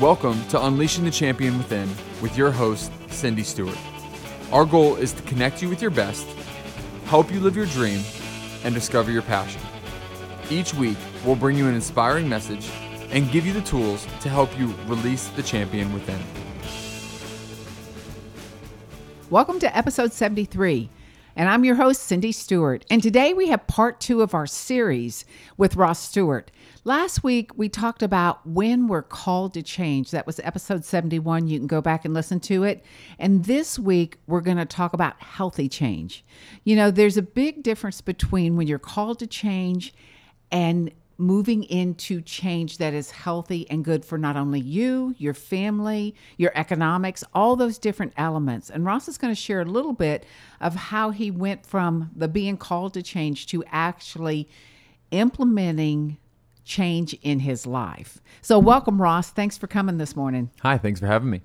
Welcome to Unleashing the Champion Within with your host, Cindy Stewart. Our goal is to connect you with your best, help you live your dream, and discover your passion. Each week, we'll bring you an inspiring message and give you the tools to help you release the champion within. Welcome to episode 73. And I'm your host, Cindy Stewart. And today we have part two of our series with Ross Stewart. Last week we talked about when we're called to change. That was episode 71. You can go back and listen to it. And this week we're going to talk about healthy change. You know, there's a big difference between when you're called to change and moving into change that is healthy and good for not only you, your family, your economics, all those different elements. And Ross is going to share a little bit of how he went from the being called to change to actually implementing change in his life. So, welcome, Ross. Thanks for coming this morning. Hi, thanks for having me.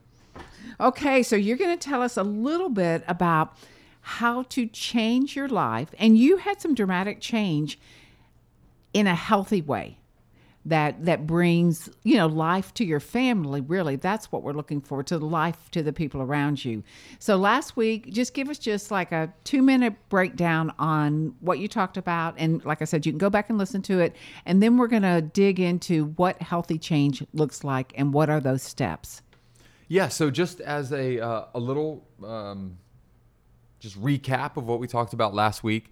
Okay, so you're going to tell us a little bit about how to change your life. And you had some dramatic change in a healthy way that that brings you know life to your family really. That's what we're looking for to life to the people around you. So last week just give us just like a two minute breakdown on what you talked about. And like i said you can go back and listen to it. And then we're going to dig into what healthy change looks like and what are those steps. Yeah so just as a uh, a little um, just recap of what we talked about last week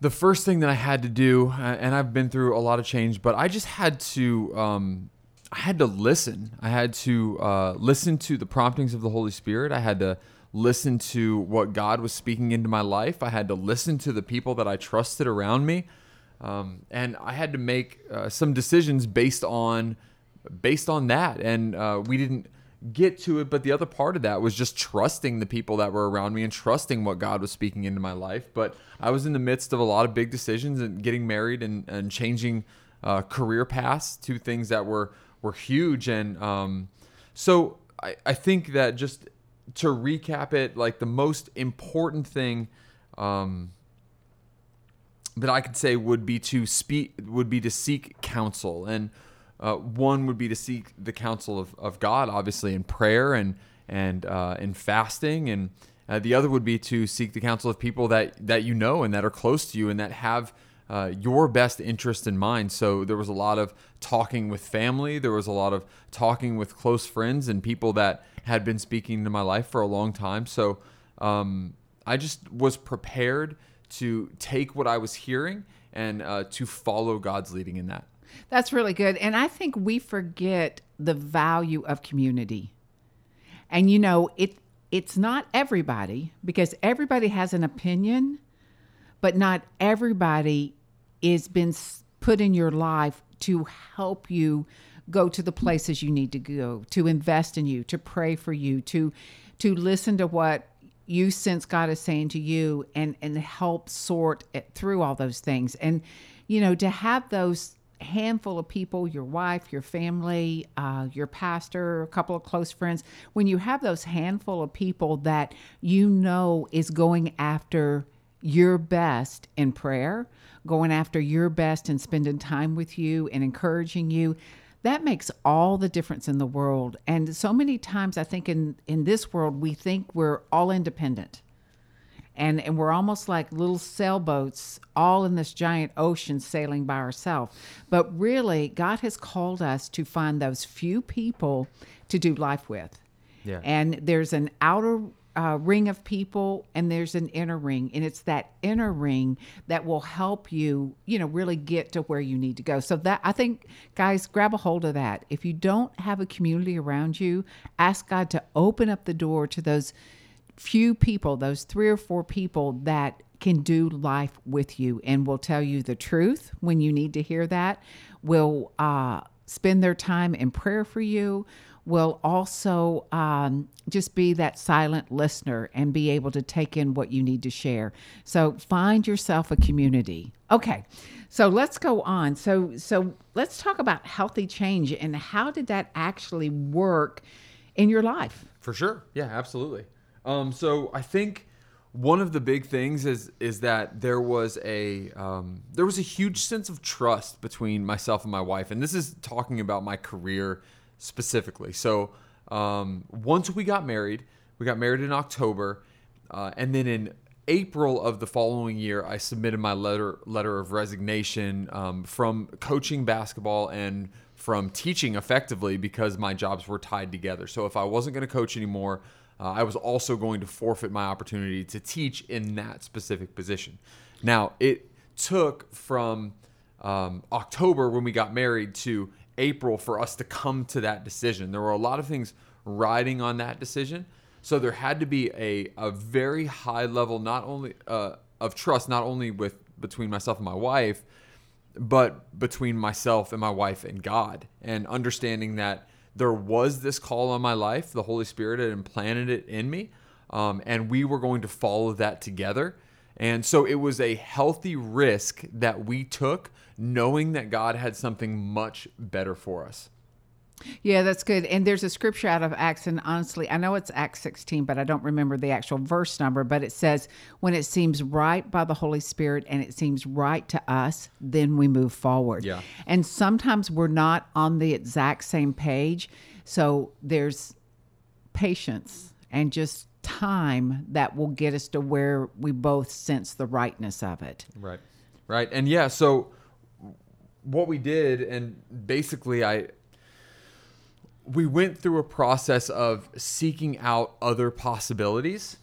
the first thing that I had to do, uh, and I've been through a lot of change, but I just had to, um, I had to listen. I had to uh, listen to the promptings of the Holy Spirit. I had to listen to what God was speaking into my life. I had to listen to the people that I trusted around me, um, and I had to make uh, some decisions based on, based on that. And uh, we didn't get to it. But the other part of that was just trusting the people that were around me and trusting what God was speaking into my life. But I was in the midst of a lot of big decisions and getting married and, and changing uh, career paths to things that were, were huge. And um, so I, I think that just to recap it, like the most important thing um, that I could say would be to speak, would be to seek counsel. And uh, one would be to seek the counsel of, of God, obviously in prayer and and uh, in fasting, and uh, the other would be to seek the counsel of people that that you know and that are close to you and that have uh, your best interest in mind. So there was a lot of talking with family. There was a lot of talking with close friends and people that had been speaking to my life for a long time. So um, I just was prepared to take what I was hearing and uh, to follow God's leading in that. That's really good. And I think we forget the value of community. And you know, it it's not everybody because everybody has an opinion, but not everybody is been put in your life to help you go to the places you need to go, to invest in you, to pray for you, to to listen to what you sense God is saying to you and and help sort it through all those things. And you know, to have those handful of people your wife your family uh, your pastor a couple of close friends when you have those handful of people that you know is going after your best in prayer going after your best and spending time with you and encouraging you that makes all the difference in the world. And so many times i think in in this world we think we're all independent and and we're almost like little sailboats all in this giant ocean sailing by ourselves. But really god has called us to find those few people to do life with. Yeah. and there's an outer uh, ring of people and there's an inner ring. And it's that inner ring that will help you you know really get to where you need to go. So that i think guys grab a hold of that. If you don't have a community around you ask god to open up the door to those few people, those three or four people that can do life with you and will tell you the truth when you need to hear that, will uh, spend their time in prayer for you, will also um, just be that silent listener and be able to take in what you need to share. So find yourself a community. Okay. So let's go on. So so let's talk about healthy change and how did that actually work in your life? For sure. Yeah, absolutely. Um, so I think one of the big things is is that there was a um, there was a huge sense of trust between myself and my wife, and this is talking about my career specifically. So um, once we got married, we got married in October, uh, and then in April of the following year, I submitted my letter letter of resignation um, from coaching basketball and from teaching effectively because my jobs were tied together. So if I wasn't going to coach anymore, uh, I was also going to forfeit my opportunity to teach in that specific position. Now it took from um, October when we got married to April for us to come to that decision. There were a lot of things riding on that decision. So there had to be a, a very high level, not only uh, of trust, not only with between myself and my wife, but between myself and my wife and God, and understanding that there was this call on my life. The Holy Spirit had implanted it in me, um, and we were going to follow that together. And so it was a healthy risk that we took, knowing that God had something much better for us. Yeah, that's good. And there's a scripture out of Acts, and honestly, I know it's Acts 16, but I don't remember the actual verse number. But it says, when it seems right by the Holy Spirit and it seems right to us, then we move forward. Yeah. And sometimes we're not on the exact same page. So there's patience and just time that will get us to where we both sense the rightness of it. Right. Right. And yeah, so what we did, and basically, I, we went through a process of seeking out other possibilities.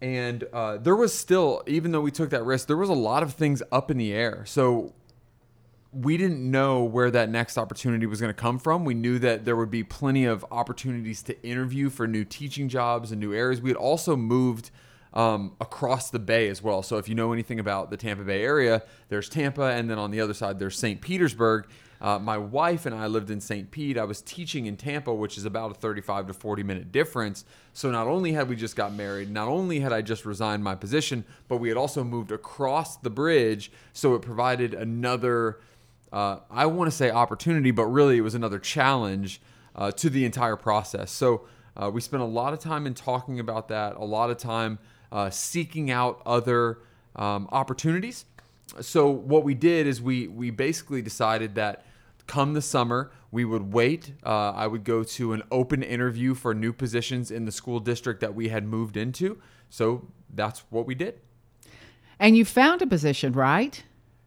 And uh, there was still, even though we took that risk, there was a lot of things up in the air. So we didn't know where that next opportunity was going to come from. We knew that there would be plenty of opportunities to interview for new teaching jobs and new areas. We had also moved um, across the bay as well. So if you know anything about the Tampa Bay area, there's Tampa, and then on the other side, there's St. Petersburg. Uh, my wife and I lived in St. Pete. I was teaching in Tampa, which is about a 35 to 40 minute difference. So not only had we just got married, not only had I just resigned my position, but we had also moved across the bridge. So it provided another, uh, I want to say opportunity, but really it was another challenge uh, to the entire process. So uh, we spent a lot of time in talking about that, a lot of time uh, seeking out other um, opportunities. So what we did is we we basically decided that come the summer we would wait. Uh, I would go to an open interview for new positions in the school district that we had moved into. So that's what we did. And you found a position, right?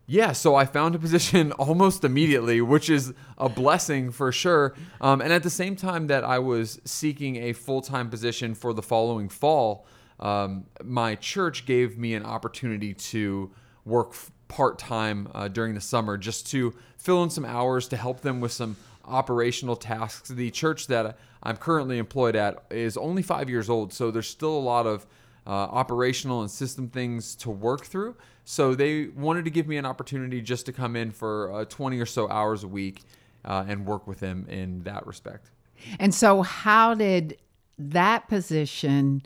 Yeah, so I found a position almost immediately, which is a blessing for sure. Um, and at the same time that I was seeking a full time position for the following fall, um, my church gave me an opportunity to work part time uh, during the summer just to fill in some hours to help them with some operational tasks. The church that I'm currently employed at is only five years old, so there's still a lot of uh, operational and system things to work through. So they wanted to give me an opportunity just to come in for uh, 20 or so hours a week uh, and work with them in that respect. And so, how did that position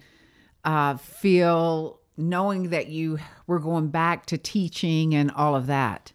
uh, feel knowing that you were going back to teaching and all of that?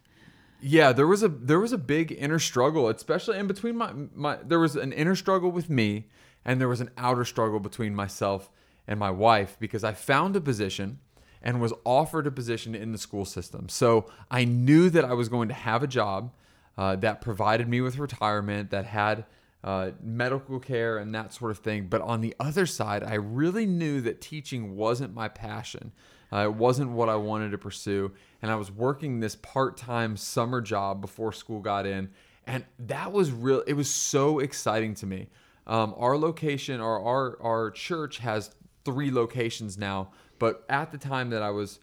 Yeah, there was a there was a big inner struggle, especially in between my my there was an inner struggle with me and there was an outer struggle between myself and my wife because I found a position and was offered a position in the school system. So I knew that I was going to have a job uh, that provided me with retirement, that had uh, medical care and that sort of thing. But on the other side, I really knew that teaching wasn't my passion. Uh, it wasn't what I wanted to pursue. And I was working this part time summer job before school got in. And that was real, it was so exciting to me. Um, our location, our, our, our church has three locations now. But at the time that I was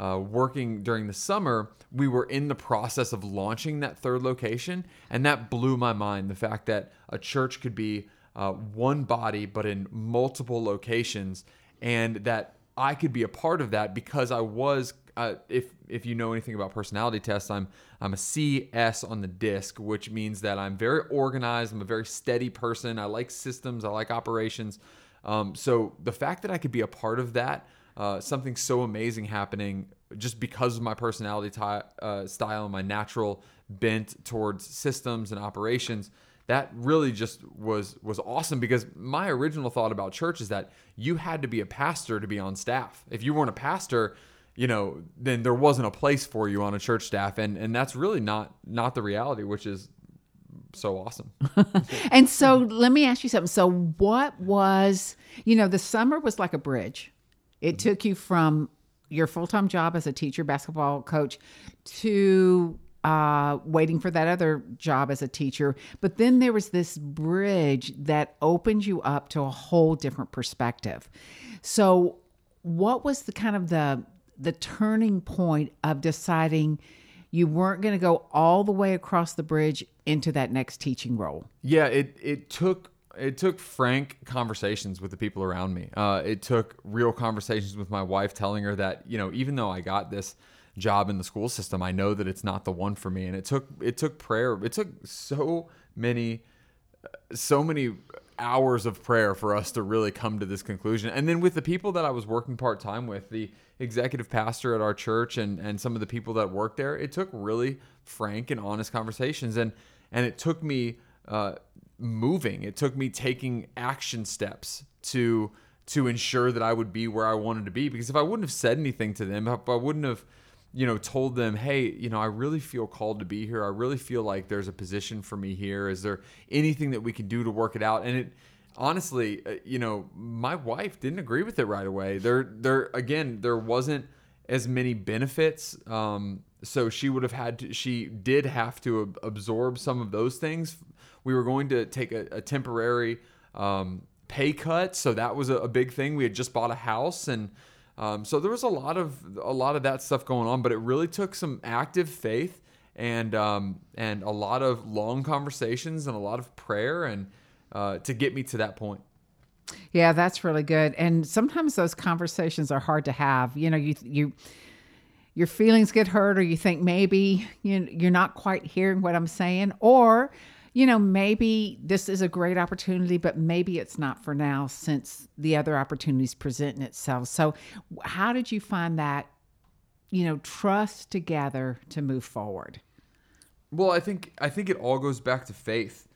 uh, working during the summer, we were in the process of launching that third location. And that blew my mind the fact that a church could be uh, one body, but in multiple locations. And that I could be a part of that because I was. Uh, if if you know anything about personality tests, I'm I'm a CS on the disc, which means that I'm very organized. I'm a very steady person. I like systems. I like operations. Um, so the fact that I could be a part of that, uh, something so amazing happening just because of my personality ty- uh, style and my natural bent towards systems and operations that really just was was awesome because my original thought about church is that you had to be a pastor to be on staff if you weren't a pastor you know then there wasn't a place for you on a church staff and and that's really not not the reality which is so awesome. And so let me ask you something. So what was, you know, the summer was like a bridge. It took you from your full-time job as a teacher, basketball coach to uh, waiting for that other job as a teacher. But then there was this bridge that opened you up to a whole different perspective. So what was the kind of the the turning point of deciding you weren't going to go all the way across the bridge into that next teaching role? Yeah, it it took it took frank conversations with the people around me. Uh, it took real conversations with my wife, telling her that you know even though I got this job in the school system, I know that it's not the one for me. And it took it took prayer. It took so many so many hours of prayer for us to really come to this conclusion. And then with the people that I was working part time with, the executive pastor at our church and and some of the people that worked there, it took really frank and honest conversations. And and it took me uh, moving. It took me taking action steps to to ensure that I would be where I wanted to be. Because if I wouldn't have said anything to them, if I wouldn't have you know, told them, hey, you know, I really feel called to be here. I really feel like there's a position for me here. Is there anything that we can do to work it out? And it, honestly, uh, you know, my wife didn't agree with it right away. There, there again, there wasn't as many benefits. Um, so she would have had to. She did have to ab- absorb some of those things. We were going to take a, a temporary um, pay cut, so that was a, a big thing. We had just bought a house and um, so there was a lot of a lot of that stuff going on, but it really took some active faith and um, and a lot of long conversations and a lot of prayer and uh, to get me to that point. Yeah, that's really good. And sometimes those conversations are hard to have. You know, you you your feelings get hurt, or you think maybe you you're not quite hearing what I'm saying, or you know, maybe this is a great opportunity, but maybe it's not for now since the other opportunities presenting itself. So, how did you find that, you know, trust together to move forward? Well, I think I think it all goes back to faith,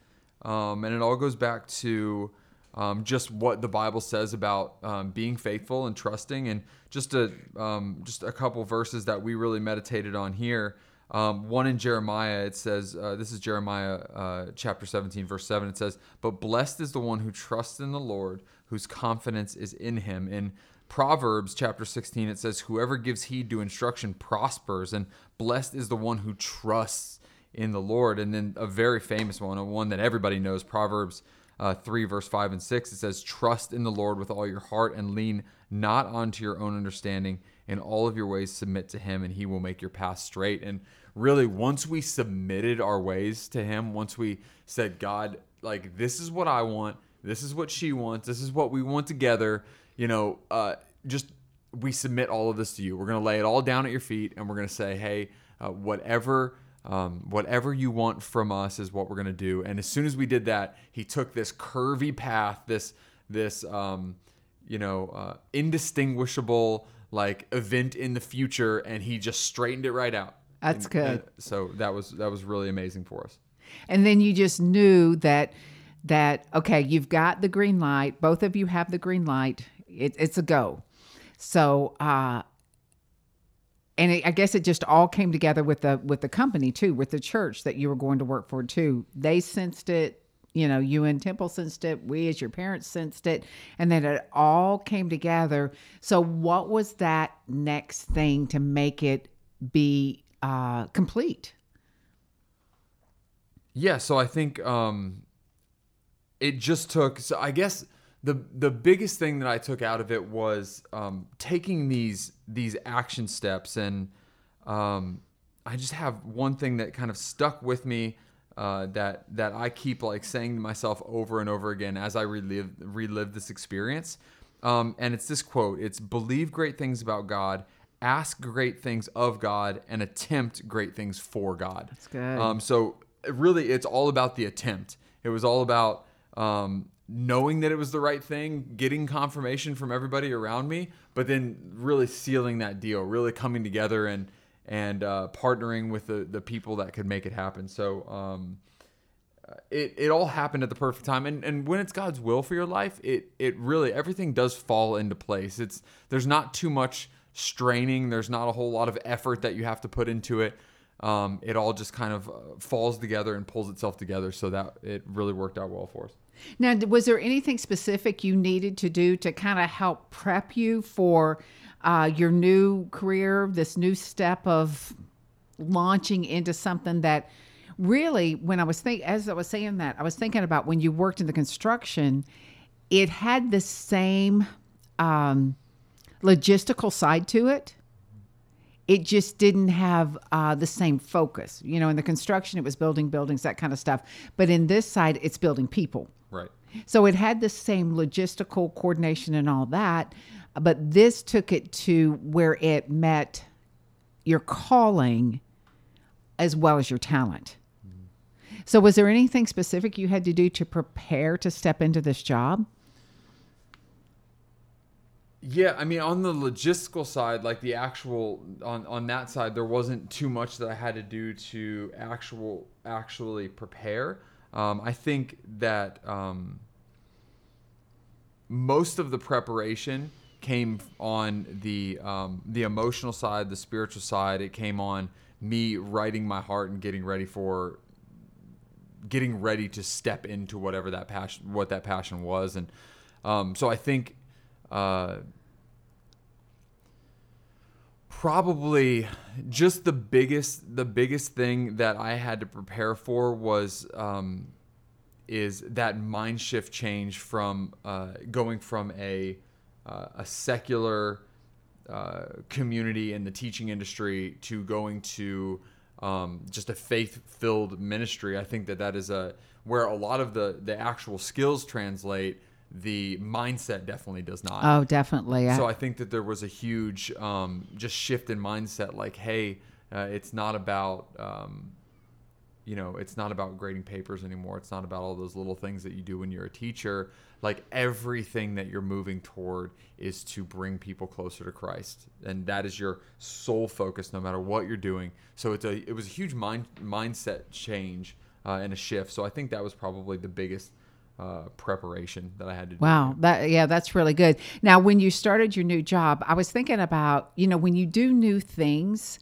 um, and it all goes back to um, just what the Bible says about um, being faithful and trusting, and just a um, just a couple verses that we really meditated on here. Um, one in Jeremiah, it says, uh, this is Jeremiah uh, chapter 17, verse 7. It says, But blessed is the one who trusts in the Lord, whose confidence is in him. In Proverbs chapter 16, it says, Whoever gives heed to instruction prospers, and blessed is the one who trusts in the Lord. And then a very famous one, a one that everybody knows, Proverbs uh, 3, verse 5 and 6, it says, Trust in the Lord with all your heart and lean not onto your own understanding in all of your ways submit to him and he will make your path straight. And really once we submitted our ways to him once we said god like this is what i want. This is what she wants. This is what we want together you know uh, just we submit all of this to you. We're going to lay it all down at your feet and we're going to say hey uh, whatever um, whatever you want from us is what we're going to do. And as soon as we did that he took this curvy path this this um, you know uh, indistinguishable like event in the future and he just straightened it right out. That's And- good. and so that was that was really amazing for us. And then you just knew that that okay you've got the green light. Both of you have the green light. It, it's a go. So uh and it, i guess it just all came together with the with the company too with the church that you were going to work for too. They sensed it you know you and temple sensed it we as your parents sensed it and then it all came together so what was that next thing to make it be uh complete Yeah, so I think um, it just took. So I guess the the biggest thing that I took out of it was um, taking these these action steps, and um, I just have one thing that kind of stuck with me uh, that that I keep like saying to myself over and over again as I relive relive this experience, um, and it's this quote: "It's believe great things about God." Ask great things of God and attempt great things for God. That's good. Um, so really, it's all about the attempt. It was all about um, knowing that it was the right thing, getting confirmation from everybody around me, but then really sealing that deal, really coming together and and uh, partnering with the the people that could make it happen. So. Um, it, it all happened at the perfect time and, and when it's god's will for your life it it really everything does fall into place it's there's not too much straining there's not a whole lot of effort that you have to put into it um, it all just kind of uh, falls together and pulls itself together. So that it really worked out well for us. Now, was there anything specific you needed to do to kind of help prep you for uh, your new career, this new step of launching into something that really, when I was think, as I was saying that, I was thinking about when you worked in the construction, it had the same um, logistical side to it. It just didn't have uh, the same focus. You know, in the construction, it was building buildings, that kind of stuff. But in this side, it's building people. Right. So it had the same logistical coordination and all that, but this took it to where it met your calling as well as your talent. So was there anything specific you had to do to prepare to step into this job? Yeah, I mean, on the logistical side, like the actual on on that side, there wasn't too much that I had to do to actual actually prepare. Um, I think that um, most of the preparation came on the um, the emotional side, the spiritual side. It came on me writing my heart and getting ready for getting ready to step into whatever that passion what that passion was and um, so i think uh, probably just the biggest the biggest thing that i had to prepare for was um, is that mind shift change from uh, going from a uh, a secular uh, community in the teaching industry to going to um, just a faith-filled ministry. I think that that is a where a lot of the the actual skills translate. The mindset definitely does not. Oh, definitely. So I think that there was a huge um, just shift in mindset. Like, hey, uh, it's not about um, you know, it's not about grading papers anymore. It's not about all those little things that you do when you're a teacher. Like everything that you're moving toward is to bring people closer to Christ, and that is your sole focus, no matter what you're doing. So it's a it was a huge mind mindset change uh, and a shift. So I think that was probably the biggest uh, preparation that I had to do. Wow, that yeah, that's really good. Now, when you started your new job, I was thinking about you know when you do new things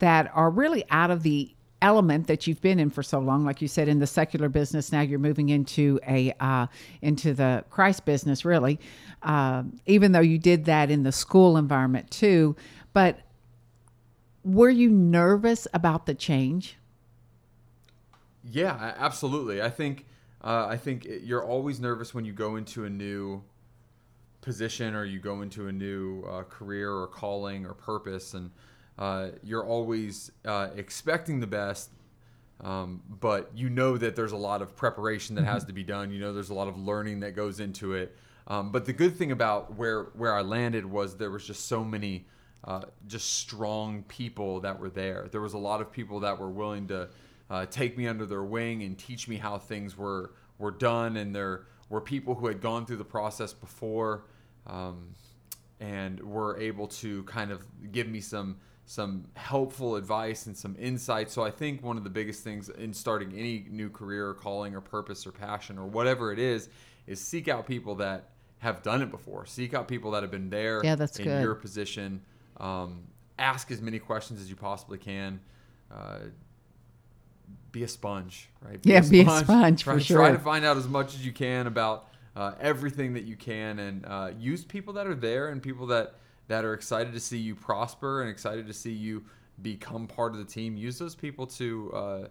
that are really out of the element that you've been in for so long, like you said, in the secular business. Now you're moving into a uh, into the Christ business, really. Uh, even though you did that in the school environment too, but were you nervous about the change? Yeah, absolutely. I think uh, I think you're always nervous when you go into a new position or you go into a new uh, career or calling or purpose, and uh, you're always uh, expecting the best. Um, but you know that there's a lot of preparation that has to be done. You know there's a lot of learning that goes into it. Um, but the good thing about where where I landed was there was just so many uh, just strong people that were there. There was a lot of people that were willing to uh, take me under their wing and teach me how things were were done. And there were people who had gone through the process before um, and were able to kind of give me some some helpful advice and some insight. So I think one of the biggest things in starting any new career or calling or purpose or passion or whatever it is is seek out people that have done it before. Seek out people that have been there Yeah, that's in good. your position. Um, ask as many questions as you possibly can. Uh, be a sponge, right? Yeah, be a sponge, for Try, sure. Try to find out as much as you can about uh, everything that you can, and uh, use people that are there and people that that are excited to see you prosper and excited to see you become part of the team. Use those people to uh,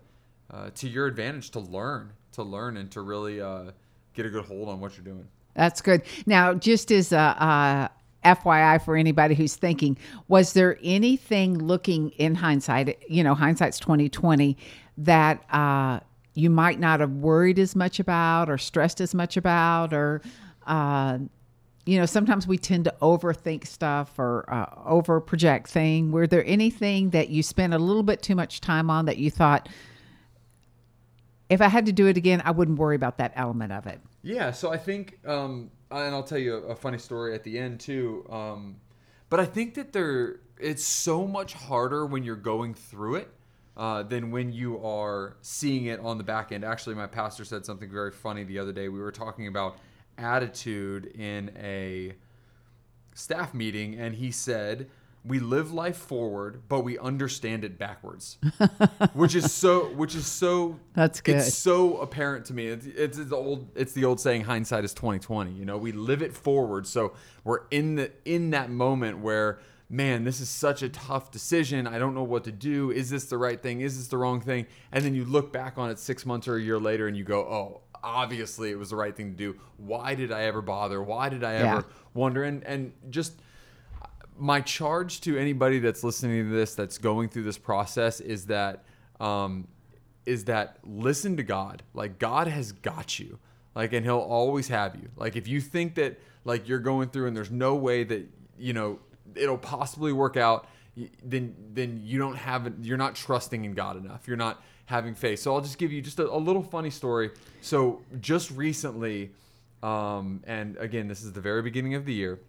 uh, to your advantage to learn, to learn, and to really uh, get a good hold on what you're doing. That's good. Now, just as a, FYI for anybody who's thinking, was there anything looking in hindsight? You know, hindsight's twenty twenty that uh, you might not have worried as much about, or stressed as much about, or uh, you know, sometimes we tend to overthink stuff or uh, over project thing. Were there anything that you spent a little bit too much time on that you thought? If I had to do it again, I wouldn't worry about that element of it. Yeah, so I think, um, and I'll tell you a, a funny story at the end too. Um, but I think that there, it's so much harder when you're going through it uh, than when you are seeing it on the back end. Actually, my pastor said something very funny the other day. We were talking about attitude in a staff meeting, and he said, we live life forward, but we understand it backwards, which is so which is so That's good. It's so apparent to me. It's, it's the old it's the old saying hindsight is twenty twenty. You know, we live it forward, so we're in the in that moment where man, this is such a tough decision. I don't know what to do. Is this the right thing? Is this the wrong thing? And then you look back on it six months or a year later, and you go, oh. Obviously, it was the right thing to do. Why did I ever bother? Why did I ever Yeah. wonder? And and just my charge to anybody that's listening to this that's going through this process is that um, is that listen to God. Like God has got you. Like and He'll always have you. Like if you think that like you're going through and there's no way that you know it'll possibly work out, then then you don't have it. You're not trusting in God enough. You're not having faith. So I'll just give you just a, a little funny story. So just recently, um, and again, this is the very beginning of the year.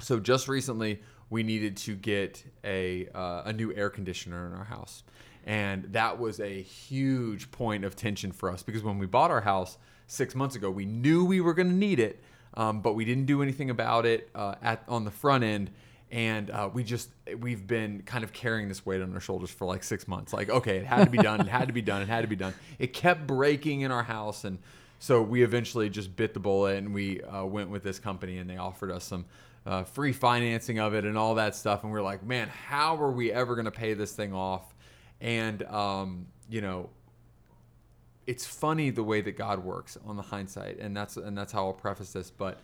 So just recently, we needed to get a uh, a new air conditioner in our house, and that was a huge point of tension for us because when we bought our house six months ago, we knew we were going to need it, um, but we didn't do anything about it uh, at on the front end, and uh, we just we've been kind of carrying this weight on our shoulders for like six months. Like, okay, it had to be done, it had to be done, it had to be done. It kept breaking in our house, and so we eventually just bit the bullet and we uh, went with this company, and they offered us some uh, free financing of it and all that stuff. And we are like, man, how are we ever going to pay this thing off? And um, you know, it's funny the way that God works on the hindsight, and that's and that's how I'll preface this. But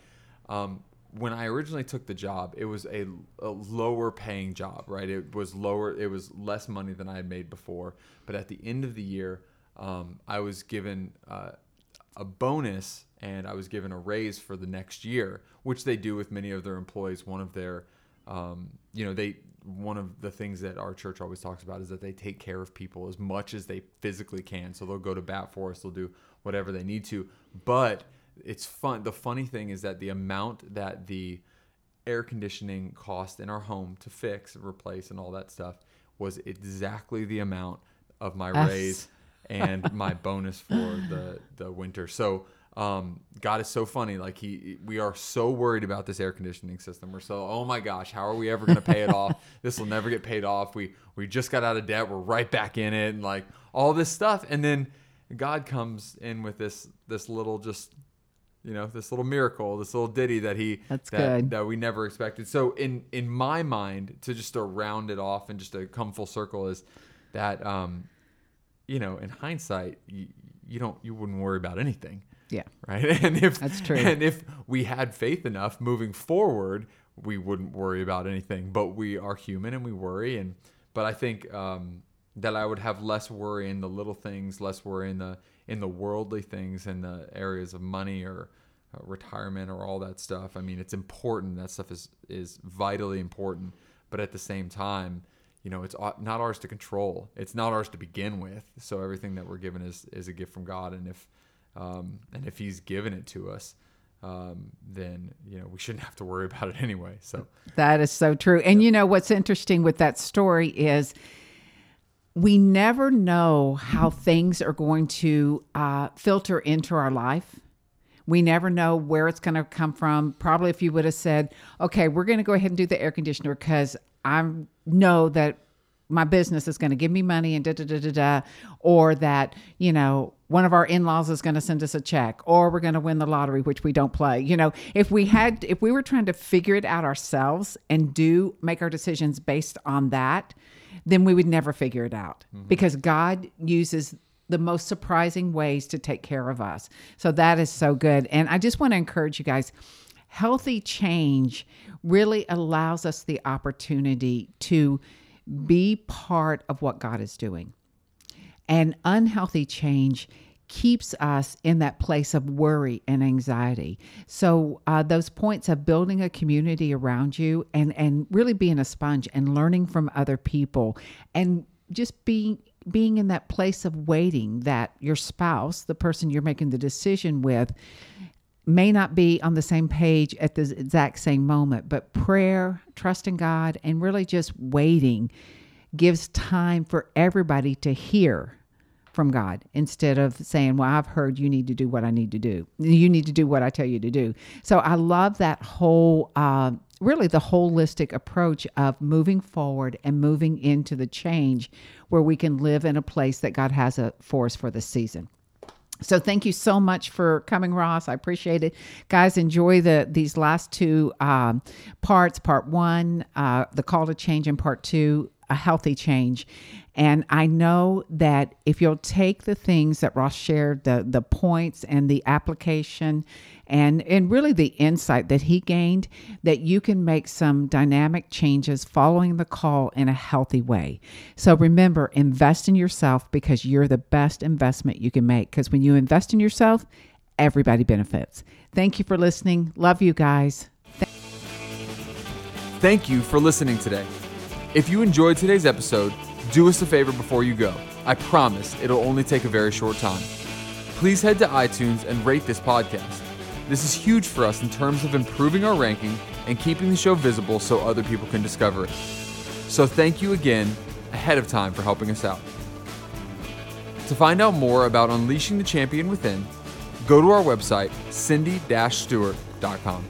um, when I originally took the job, it was a, a lower paying job, right? It was lower, it was less money than I had made before. But at the end of the year, um, I was given uh, a bonus and I was given a raise for the next year, which they do with many of their employees. One of their, um, you know, they one of the things that our church always talks about is that they take care of people as much as they physically can. So they'll go to bat for us, they'll do whatever they need to. But it's fun. The funny thing is that the amount that the air conditioning cost in our home to fix, replace, and all that stuff was exactly the amount of my raise and my bonus for the the winter. So um, God is so funny. Like he, we are so worried about this air conditioning system. We're so, oh my gosh, how are we ever going to pay it off? This will never get paid off. We we just got out of debt. We're right back in it, and like all this stuff. And then God comes in with this this little just you know this little miracle this little ditty that he That's that, good. that we never expected so in in my mind to just to round it off and just to come full circle is that um you know in hindsight you, you don't you wouldn't worry about anything Yeah. right and if That's true. and if we had faith enough moving forward we wouldn't worry about anything but we are human and we worry and but i think um that i would have less worry in the little things less worry in the in the worldly things in the areas of money or uh, retirement or all that stuff. I mean it's important. That stuff is is vitally important. But at the same time you know it's not ours to control. It's not ours to begin with. So everything that we're given is is a gift from god. And if um, and if he's given it to us um, then you know we shouldn't have to worry about it anyway. So That is so true. And you know what's interesting with that story is we never know how things are going to uh, filter into our life. We never know where it's going to come from. Probably if you would have said, okay, we're going to go ahead and do the air conditioner because I know that my business is going to give me money and da da da da da, or that, you know, one of our in laws is going to send us a check, or we're going to win the lottery, which we don't play. You know, if we had, if we were trying to figure it out ourselves and do make our decisions based on that, then we would never figure it out mm-hmm. because God uses the most surprising ways to take care of us. So that is so good. And I just want to encourage you guys healthy change really allows us the opportunity to be part of what God is doing. And unhealthy change keeps us in that place of worry and anxiety. So uh, those points of building a community around you and and really being a sponge and learning from other people and just being being in that place of waiting that your spouse, the person you're making the decision with, may not be on the same page at the exact same moment, but prayer, trusting God, and really just waiting gives time for everybody to hear from God instead of saying, Well, I've heard you need to do what I need to do. You need to do what I tell you to do. So I love that whole, uh, really the holistic approach of moving forward and moving into the change where we can live in a place that God has a, for us for the season. So thank you so much for coming, Ross. I appreciate it, guys. Enjoy the these last two um, parts. Part one, uh, the call to change, and part two, a healthy change. And I know that if you'll take the things that Ross shared, the the points and the application, and and really the insight that he gained, that you can make some dynamic changes following the call in a healthy way. So remember, invest in yourself because you're the best investment you can make. Because when you invest in yourself, everybody benefits. Thank you for listening. Love you guys. Thank you for listening today. If you enjoyed today's episode, do us a favor before you go. I promise it'll only take a very short time. Please head to iTunes and rate this podcast. This is huge for us in terms of improving our ranking and keeping the show visible so other people can discover it. So thank you again ahead of time for helping us out. To find out more about unleashing the champion within, go to our website, cindy-stewart.com.